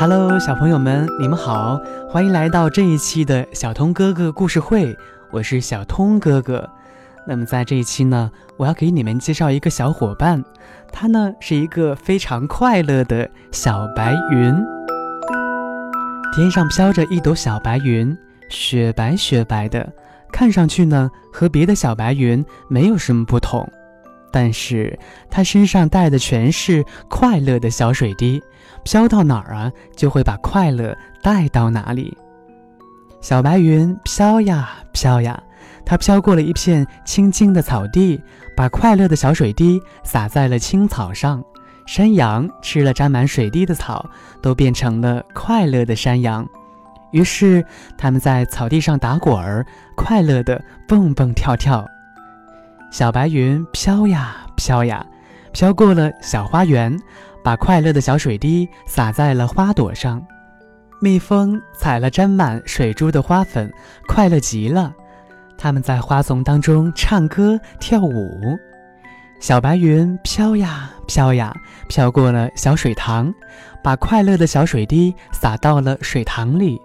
Hello，小朋友们，你们好，欢迎来到这一期的小通哥哥故事会，我是小通哥哥。那么在这一期呢，我要给你们介绍一个小伙伴，他呢是一个非常快乐的小白云。天上飘着一朵小白云，雪白雪白的，看上去呢和别的小白云没有什么不同。但是它身上带的全是快乐的小水滴，飘到哪儿啊，就会把快乐带到哪里。小白云飘呀飘呀，它飘过了一片青青的草地，把快乐的小水滴洒在了青草上。山羊吃了沾满水滴的草，都变成了快乐的山羊。于是，它们在草地上打滚儿，快乐地蹦蹦跳跳。小白云飘呀飘呀，飘过了小花园，把快乐的小水滴洒在了花朵上。蜜蜂采了沾满水珠的花粉，快乐极了。它们在花丛当中唱歌跳舞。小白云飘呀飘呀，飘过了小水塘，把快乐的小水滴洒到了水塘里。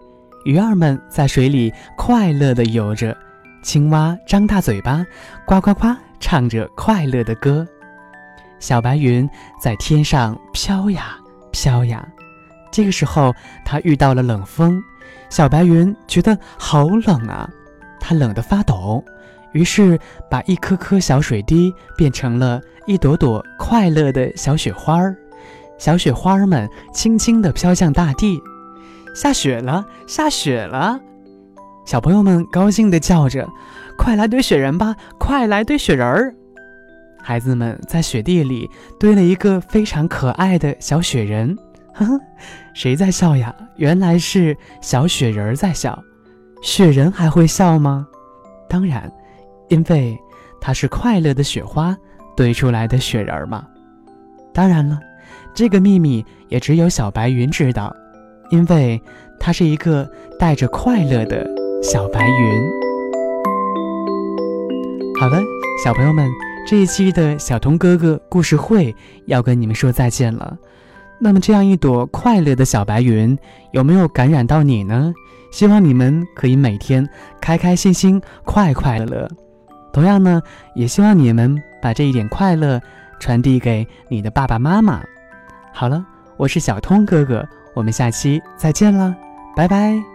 鱼儿们在水里快乐地游着。青蛙张大嘴巴，呱呱呱，唱着快乐的歌。小白云在天上飘呀飘呀，这个时候它遇到了冷风，小白云觉得好冷啊，它冷得发抖，于是把一颗颗小水滴变成了一朵朵快乐的小雪花儿。小雪花儿们轻轻地飘向大地，下雪了，下雪了。小朋友们高兴地叫着：“快来堆雪人吧！快来堆雪人儿！”孩子们在雪地里堆了一个非常可爱的小雪人。呵呵，谁在笑呀？原来是小雪人在笑。雪人还会笑吗？当然，因为它是快乐的雪花堆出来的雪人嘛。当然了，这个秘密也只有小白云知道，因为它是一个带着快乐的。小白云，好了，小朋友们，这一期的小童哥哥故事会要跟你们说再见了。那么，这样一朵快乐的小白云，有没有感染到你呢？希望你们可以每天开开心心、快快乐乐。同样呢，也希望你们把这一点快乐传递给你的爸爸妈妈。好了，我是小通哥哥，我们下期再见了，拜拜。